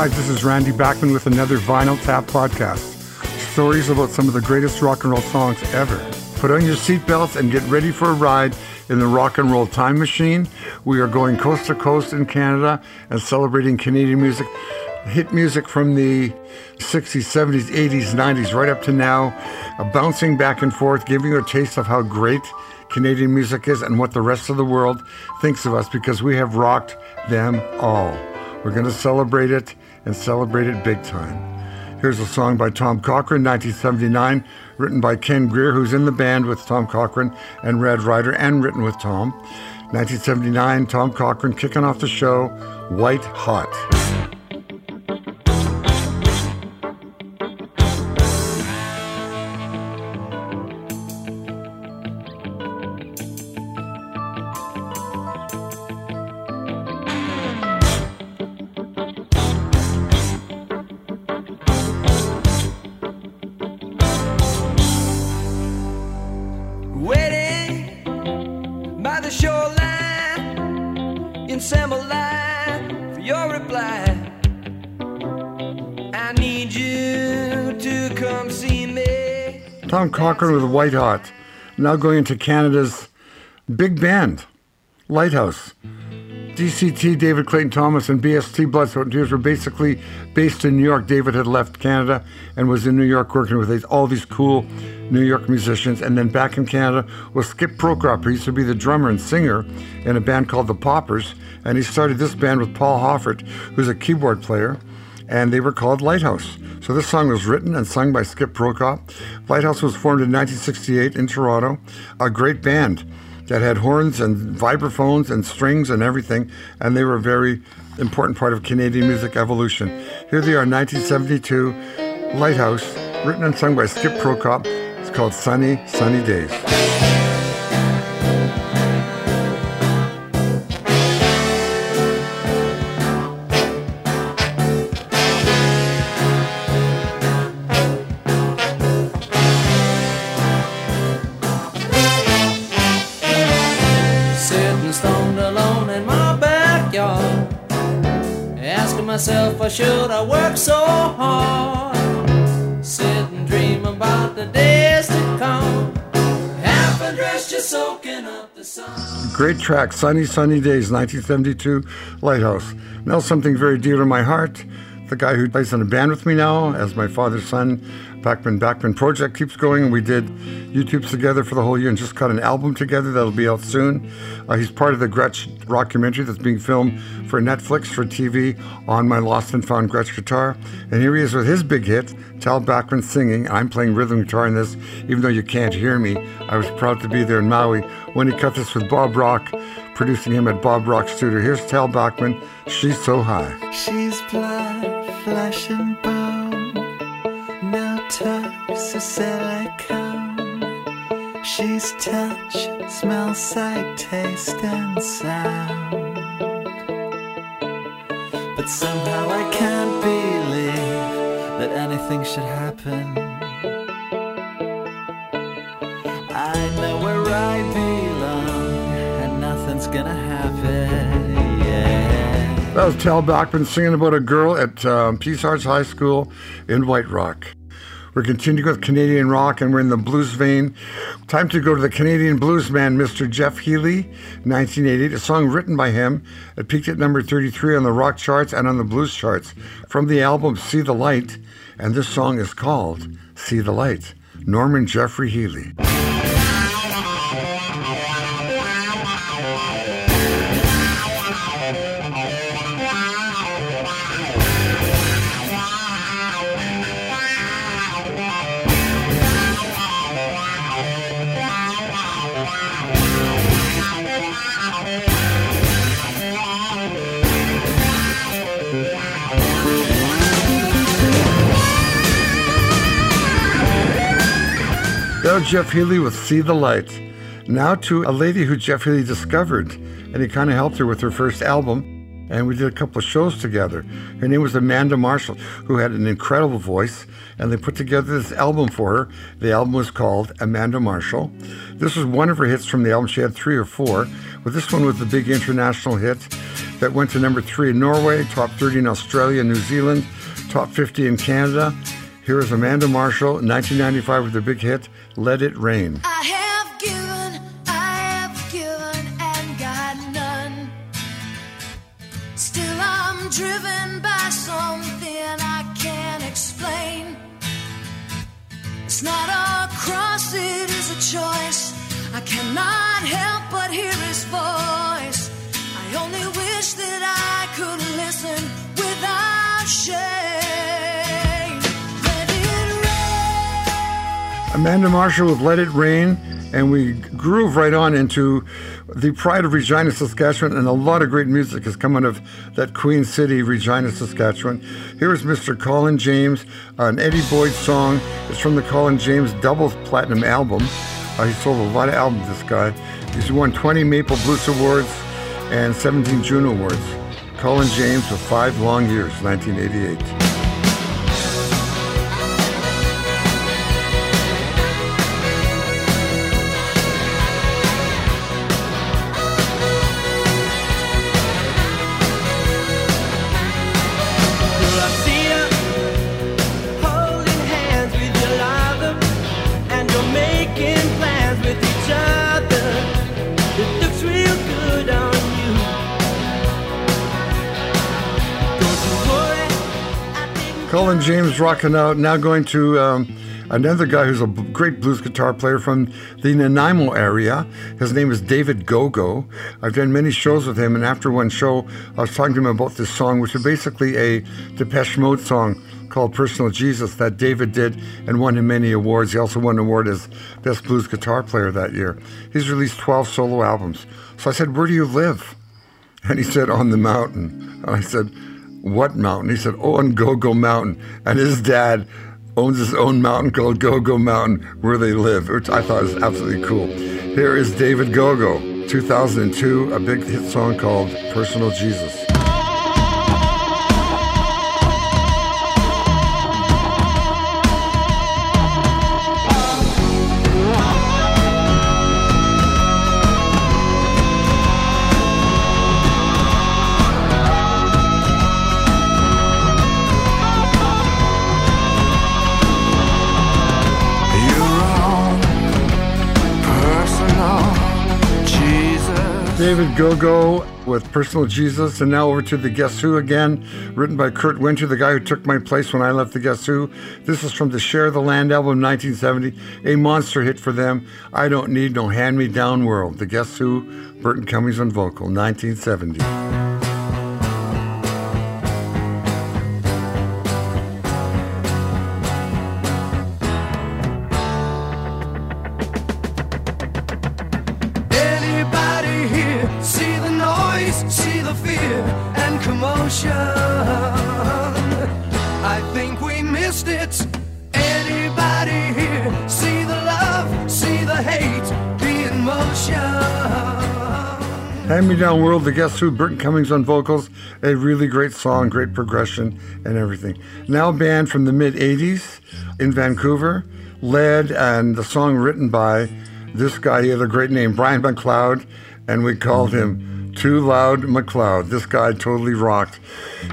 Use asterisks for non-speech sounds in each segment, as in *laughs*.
Hi, this is Randy Bachman with another Vinyl Tap podcast. Stories about some of the greatest rock and roll songs ever. Put on your seatbelts and get ready for a ride in the rock and roll time machine. We are going coast to coast in Canada and celebrating Canadian music, hit music from the 60s, 70s, 80s, 90s, right up to now, uh, bouncing back and forth, giving you a taste of how great Canadian music is and what the rest of the world thinks of us because we have rocked them all. We're going to celebrate it and celebrate it big time. Here's a song by Tom Cochrane, 1979, written by Ken Greer, who's in the band with Tom Cochrane and Red Ryder, and written with Tom. 1979, Tom Cochrane kicking off the show, White Hot. Line for your reply. I need you to come see me. Tom Cochrane with White Hot, now going into Canada's big band, Lighthouse. DCT, David Clayton Thomas, and BST Blood, Sweat and Tears were basically based in New York. David had left Canada and was in New York working with all these cool New York musicians. And then back in Canada was Skip Prokop, who used to be the drummer and singer in a band called The Paupers. And he started this band with Paul Hoffert, who's a keyboard player and they were called Lighthouse. So this song was written and sung by Skip Prokop. Lighthouse was formed in 1968 in Toronto, a great band that had horns and vibraphones and strings and everything, and they were a very important part of Canadian music evolution. Here they are, 1972, Lighthouse, written and sung by Skip Prokop. It's called Sunny, Sunny Days. Should I work so hard? Sit and dream about the days to come. Half undressed, just soaking up the sun. Great track, Sunny Sunny Days, 1972, Lighthouse. Now something very dear to my heart. The guy who plays in a band with me now, as my father's son, Bachman Bachman Project keeps going, and we did YouTubes together for the whole year and just cut an album together that'll be out soon. Uh, he's part of the Gretsch documentary that's being filmed for Netflix for TV on my lost and found Gretsch guitar. And here he is with his big hit, Tal Bachman singing. I'm playing rhythm guitar in this, even though you can't hear me. I was proud to be there in Maui when he cut this with Bob Rock, producing him at Bob Rock Studio. Here's Tal Bachman, She's So High. She's blood, flesh and bone. No toes or silicone. She's touch, smell, sight, taste, and sound. But somehow I can't believe that anything should happen. I know where I belong, and nothing's gonna happen. Yeah. That was Tal Bachman singing about a girl at um, Peace Arts High School in White Rock. We're continuing with Canadian rock and we're in the blues vein. Time to go to the Canadian blues man, Mr. Jeff Healey, 1988. A song written by him. It peaked at number 33 on the rock charts and on the blues charts from the album See the Light. And this song is called See the Light. Norman Jeffrey Healey. Jeff Healey with See the Light. Now to a lady who Jeff Healey discovered, and he kind of helped her with her first album. And we did a couple of shows together. Her name was Amanda Marshall, who had an incredible voice, and they put together this album for her. The album was called Amanda Marshall. This was one of her hits from the album. She had three or four, but this one was the big international hit. that went to number three in Norway, top 30 in Australia, New Zealand, top 50 in Canada. Here is Amanda Marshall, 1995 with the big hit, Let It Rain. I have given, I have given and got none. Still, I'm driven by something I can't explain. It's not a cross, it is a choice. I cannot help but hear his voice. I only wish that I could listen without shame. Amanda Marshall with Let It Rain, and we groove right on into the pride of Regina, Saskatchewan, and a lot of great music has come out of that Queen City, Regina, Saskatchewan. Here is Mr. Colin James, an Eddie Boyd song. It's from the Colin James double platinum album. Uh, he sold a lot of albums, this guy. He's won 20 Maple Blues Awards and 17 Juno Awards. Colin James for five long years, 1988. Didn't James rocking out. Now going to um, another guy who's a great blues guitar player from the Nanaimo area. His name is David Gogo. I've done many shows with him, and after one show, I was talking to him about this song, which is basically a Depeche Mode song called Personal Jesus that David did and won him many awards. He also won an award as Best Blues Guitar Player that year. He's released 12 solo albums. So I said, Where do you live? And he said, On the mountain. And I said, What mountain? He said, Oh, on Go Go Mountain. And his dad owns his own mountain called Go Go Mountain where they live, which I thought was absolutely cool. Here is David Gogo, 2002, a big hit song called Personal Jesus. David Gogo with Personal Jesus, and now over to the Guess Who again, written by Kurt Winter, the guy who took my place when I left the Guess Who. This is from the Share the Land album 1970, a monster hit for them. I Don't Need No Hand Me Down World. The Guess Who, Burton Cummings on vocal, 1970. Down World, the Guess Who, Burton Cummings on vocals. A really great song, great progression, and everything. Now banned from the mid 80s in Vancouver, led and the song written by this guy. He had a great name, Brian MacLeod, and we called him Too Loud MacLeod. This guy totally rocked.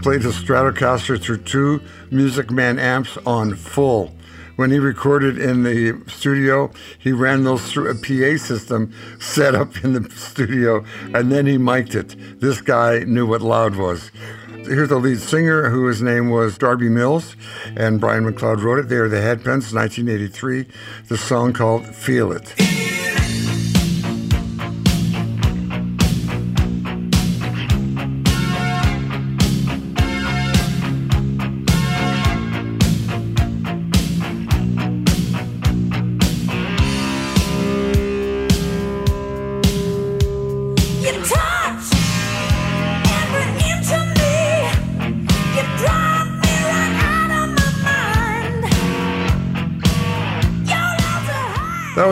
Played his Stratocaster through two Music Man amps on full. When he recorded in the studio, he ran those through a PA system set up in the studio, and then he mic'd it. This guy knew what loud was. Here's the lead singer, who his name was Darby Mills, and Brian MacLeod wrote it. They are the Headpins, 1983. The song called "Feel It."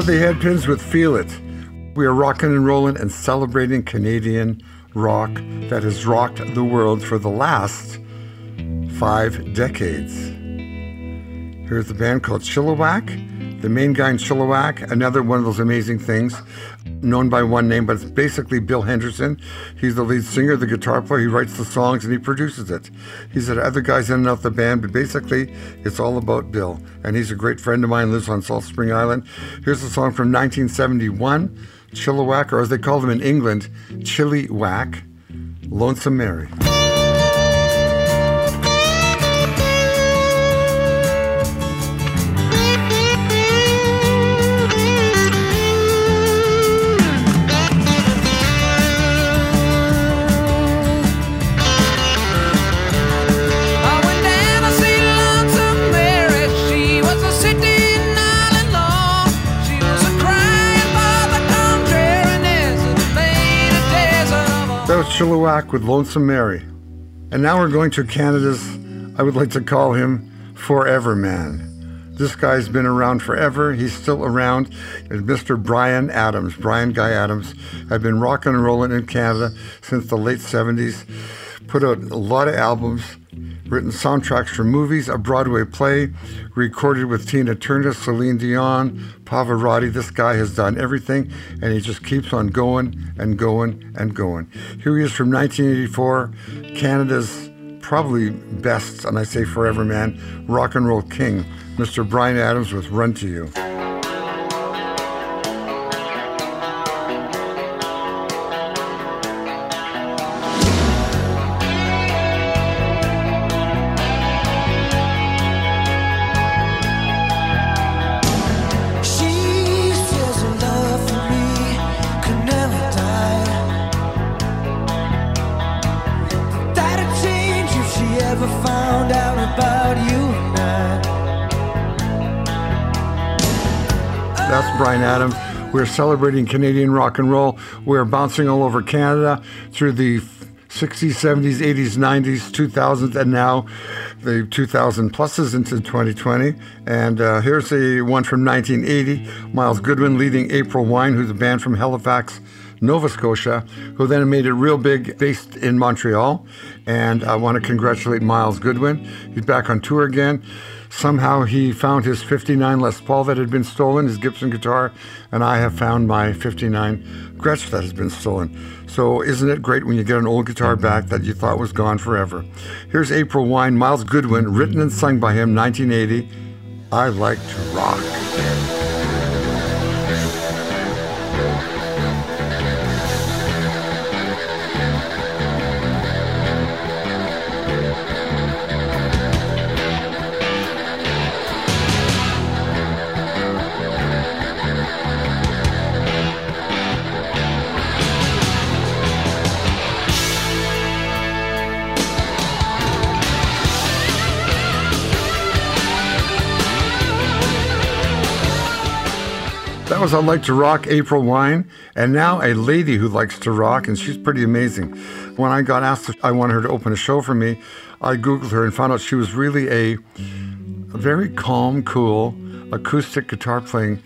The Headpins with "Feel It." We are rocking and rolling and celebrating Canadian rock that has rocked the world for the last five decades. Here's a band called Chilliwack. The main guy in Chilliwack, another one of those amazing things. known by one name, but it's basically Bill Henderson. He's the lead singer, the guitar player. He writes the songs and he produces it. He's had other guys in and out the band, but basically it's all about Bill. And he's a great friend of mine, lives on Salt Spring Island. Here's a song from 1971, Chilliwack, or as they call them in England, Chilly Whack, Lonesome Mary. Was Chilliwack with Lonesome Mary. And now we're going to Canada's, I would like to call him Forever Man. This guy's been around forever. He's still around. It's Mr. Bryan Adams. Bryan Guy Adams had been rocking and rolling in Canada since the late 70s. Put out a lot of albums, written soundtracks for movies, a Broadway play, recorded with Tina Turner, Celine Dion, Pavarotti. This guy has done everything, and he just keeps on going and going and going. Here he is from 1984, Canada's probably best, and I say forever man, rock and roll king, Mr. Bryan Adams with Run to You. Bryan Adams. We're celebrating Canadian rock and roll. We're bouncing all over Canada through the 60s, 70s, 80s, 90s, 2000s, and now the 2000 pluses into 2020. And uh, here's a one from 1980 Myles Goodwyn leading April Wine, who's a band from Halifax. Nova Scotia, who then made it real big based in Montreal. And I want to congratulate Myles Goodwyn. He's back on tour again. Somehow he found his 59 Les Paul that had been stolen, his Gibson guitar, and I have found my 59 Gretsch that has been stolen. So isn't it great when you get an old guitar back that you thought was gone forever? Here's April Wine, Myles Goodwyn, written and sung by him, 1980. I like to rock. Was I Like to Rock, April Wine, and now a lady who likes to rock, and she's pretty amazing. When I got asked if I wanted her to open a show for me, I Googled her and found out she was really a, very calm, cool, acoustic guitar playing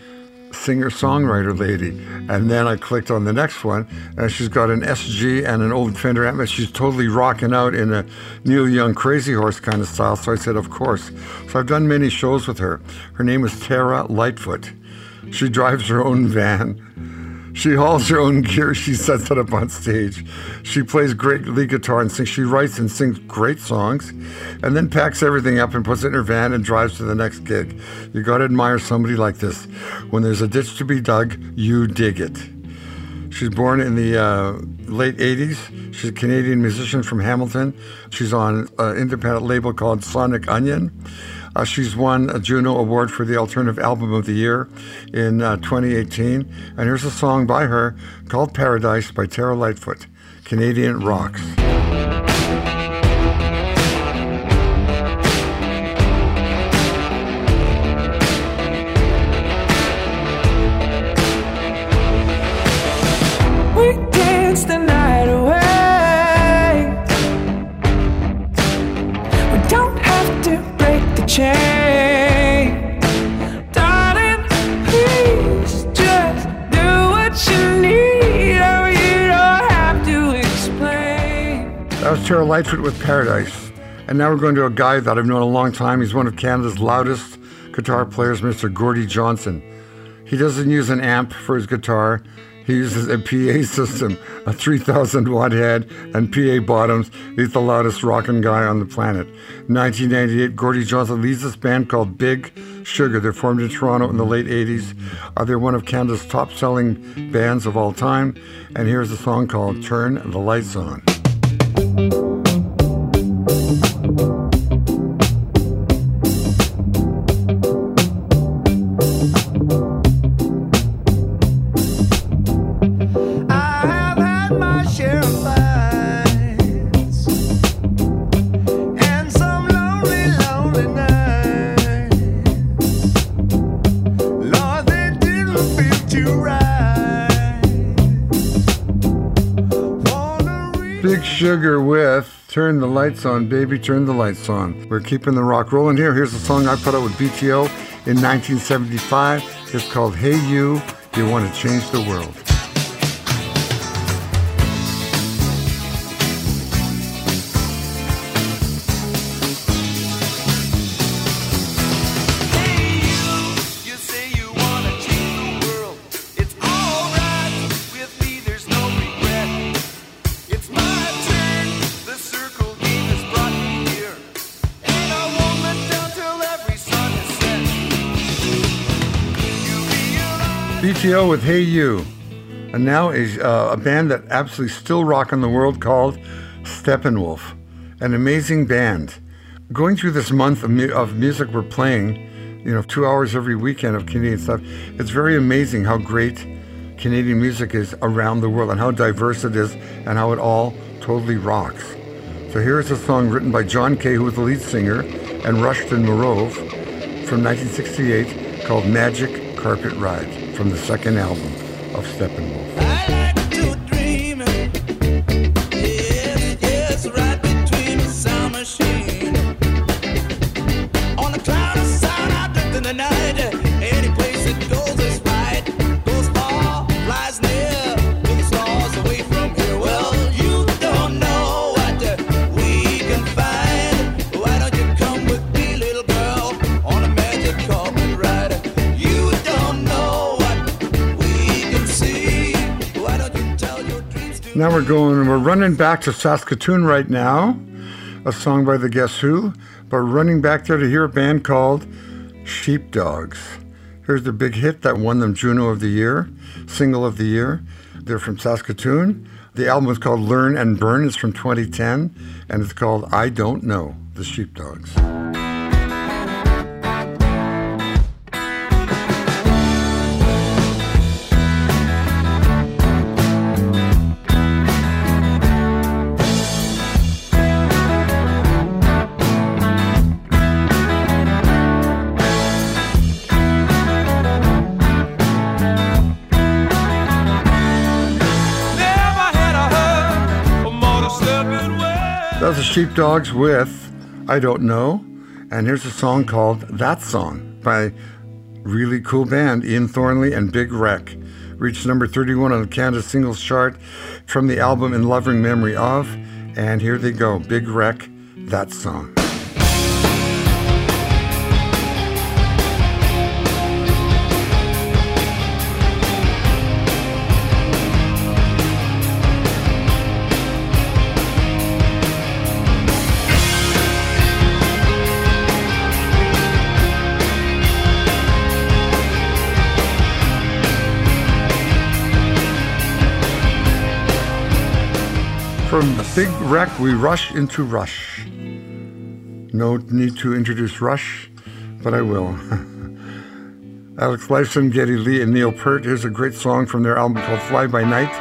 singer songwriter lady. And then I clicked on the next one, and she's got an SG and an old Fender Amp. She's totally rocking out in a Neil Young Crazy Horse kind of style. So I said, Of course. So I've done many shows with her. Her name is Terra Lightfoot. She drives her own van. She hauls her own gear. She sets it up on stage. She plays great lead guitar and sings. She writes and sings great songs, and then packs everything up and puts it in her van and drives to the next gig. You got to admire somebody like this. When there's a ditch to be dug, you dig it. She's born in the uh, late 80s. She's a Canadian musician from Hamilton. She's on an independent label called Sonic Onion. Uh, she's won a Juno Award for the Alternative Album of the Year in uh, 2018. And here's a song by her called Paradise by Terra Lightfoot. Canadian Rocks. With Paradise. And now we're going to a guy that I've known a long time. He's one of Canada's loudest guitar players, Mr. Gordie Johnson. He doesn't use an amp for his guitar. He uses a PA *laughs* system, a 3,000 watt head, and PA bottoms. He's the loudest rockin' guy on the planet. 1998, Gordie Johnson leads this band called Big Sugar. They're formed in Toronto in the late 80s. Uh, they're one of Canada's top selling bands of all time. And here's a song called Turn the Lights On. Big Sugar with Turn the Lights On, Baby, Turn the Lights On. We're keeping the rock rolling here. Here's a song I put out with BTO in 1975. It's called Hey You, You Want to Change the World. BTO with Hey You. And now is uh, a band that absolutely still rocking the world called Steppenwolf. An amazing band. Going through this month of, mu- of music we're playing, you know, two hours every weekend of Canadian stuff, it's very amazing how great Canadian music is around the world and how diverse it is and how it all totally rocks. So here's a song written by John Kay, who was the lead singer, and Rushton Moreve from 1968 called Magic Carpet Ride from the second album of Steppenwolf. Now we're going, we're running back to Saskatoon right now, a song by the Guess Who, but running back there to hear a band called Sheepdogs. Here's the big hit that won them Juno of the Year, single of the year. They're from Saskatoon. The album is called Learn and Burn. It's from 2010, and it's called I Don't Know, the Sheepdogs. Sheepdogs with I Don't Know. And here's a song called That Song by really cool band Ian Thornley and Big Wreck. Reached number 31 on the Canada Singles Chart from the album In Loving Memory of. And here they go Big Wreck, That Song. Big Wreck, we rush into Rush. No need to introduce Rush, but I will. *laughs* Alex Lifeson, Geddy Lee, and Neil Peart. Here's a great song from their album called Fly By Night,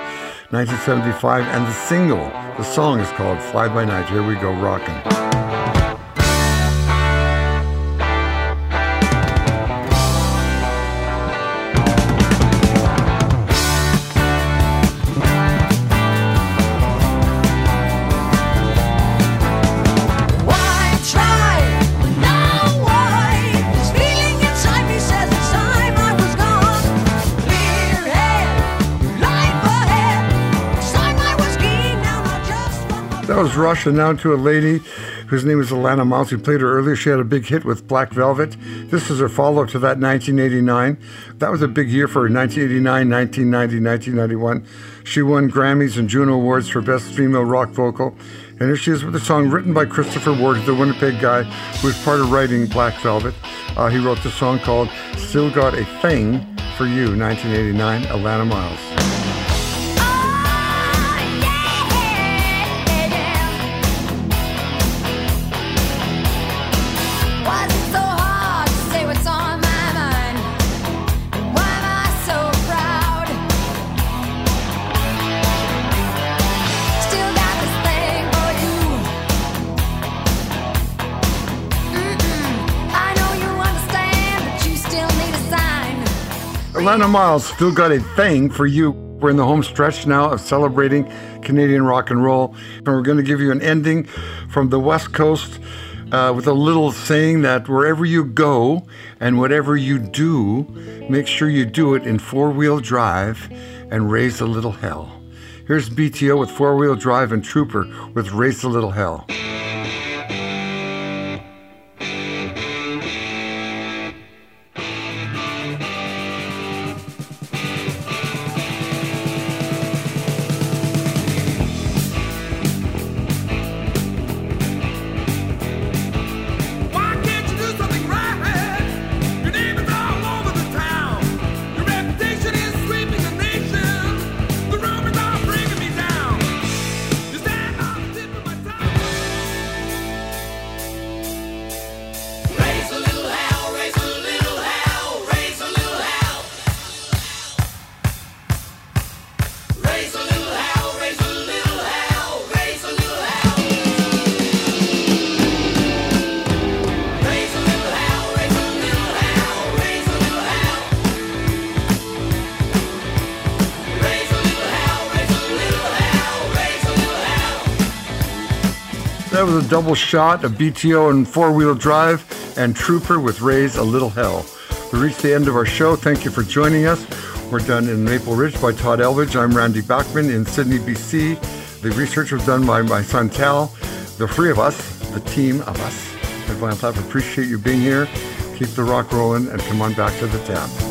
1975, and the single, the song is called Fly By Night. Here we go, rockin'. Was Rush, and now to a lady whose name is Alannah Myles. We played her earlier. She had a big hit with Black Velvet. This is her follow up to that 1989. That was a big year for her 1989, 1990, 1991. She won Grammys and Juno Awards for Best Female Rock Vocal. And here she is with a song written by Christopher Ward, the Winnipeg guy who was part of writing Black Velvet. Uh, he wrote the song called Still Got a Thing for You, 1989, Alannah Myles. Alannah Myles still got a thing for you. We're in the home stretch now of celebrating Canadian rock and roll. And we're going to give you an ending from the West Coast uh, with a little saying that wherever you go and whatever you do, make sure you do it in four wheel drive and raise a little hell. Here's BTO with four wheel drive and Trooper with Raise a Little Hell. A double shot of BTO and four wheel drive and Trooper with Raise a Little Hell. We reached the end of our show. Thank you for joining us. We're done in Maple Ridge by Todd Elvidge. I'm Randy Bachman in Sidney, BC. The research was done by my son Tal. The three of us, the team of us, at Vinyl Tap, appreciate you being here. Keep the rock rolling and come on back to the tap.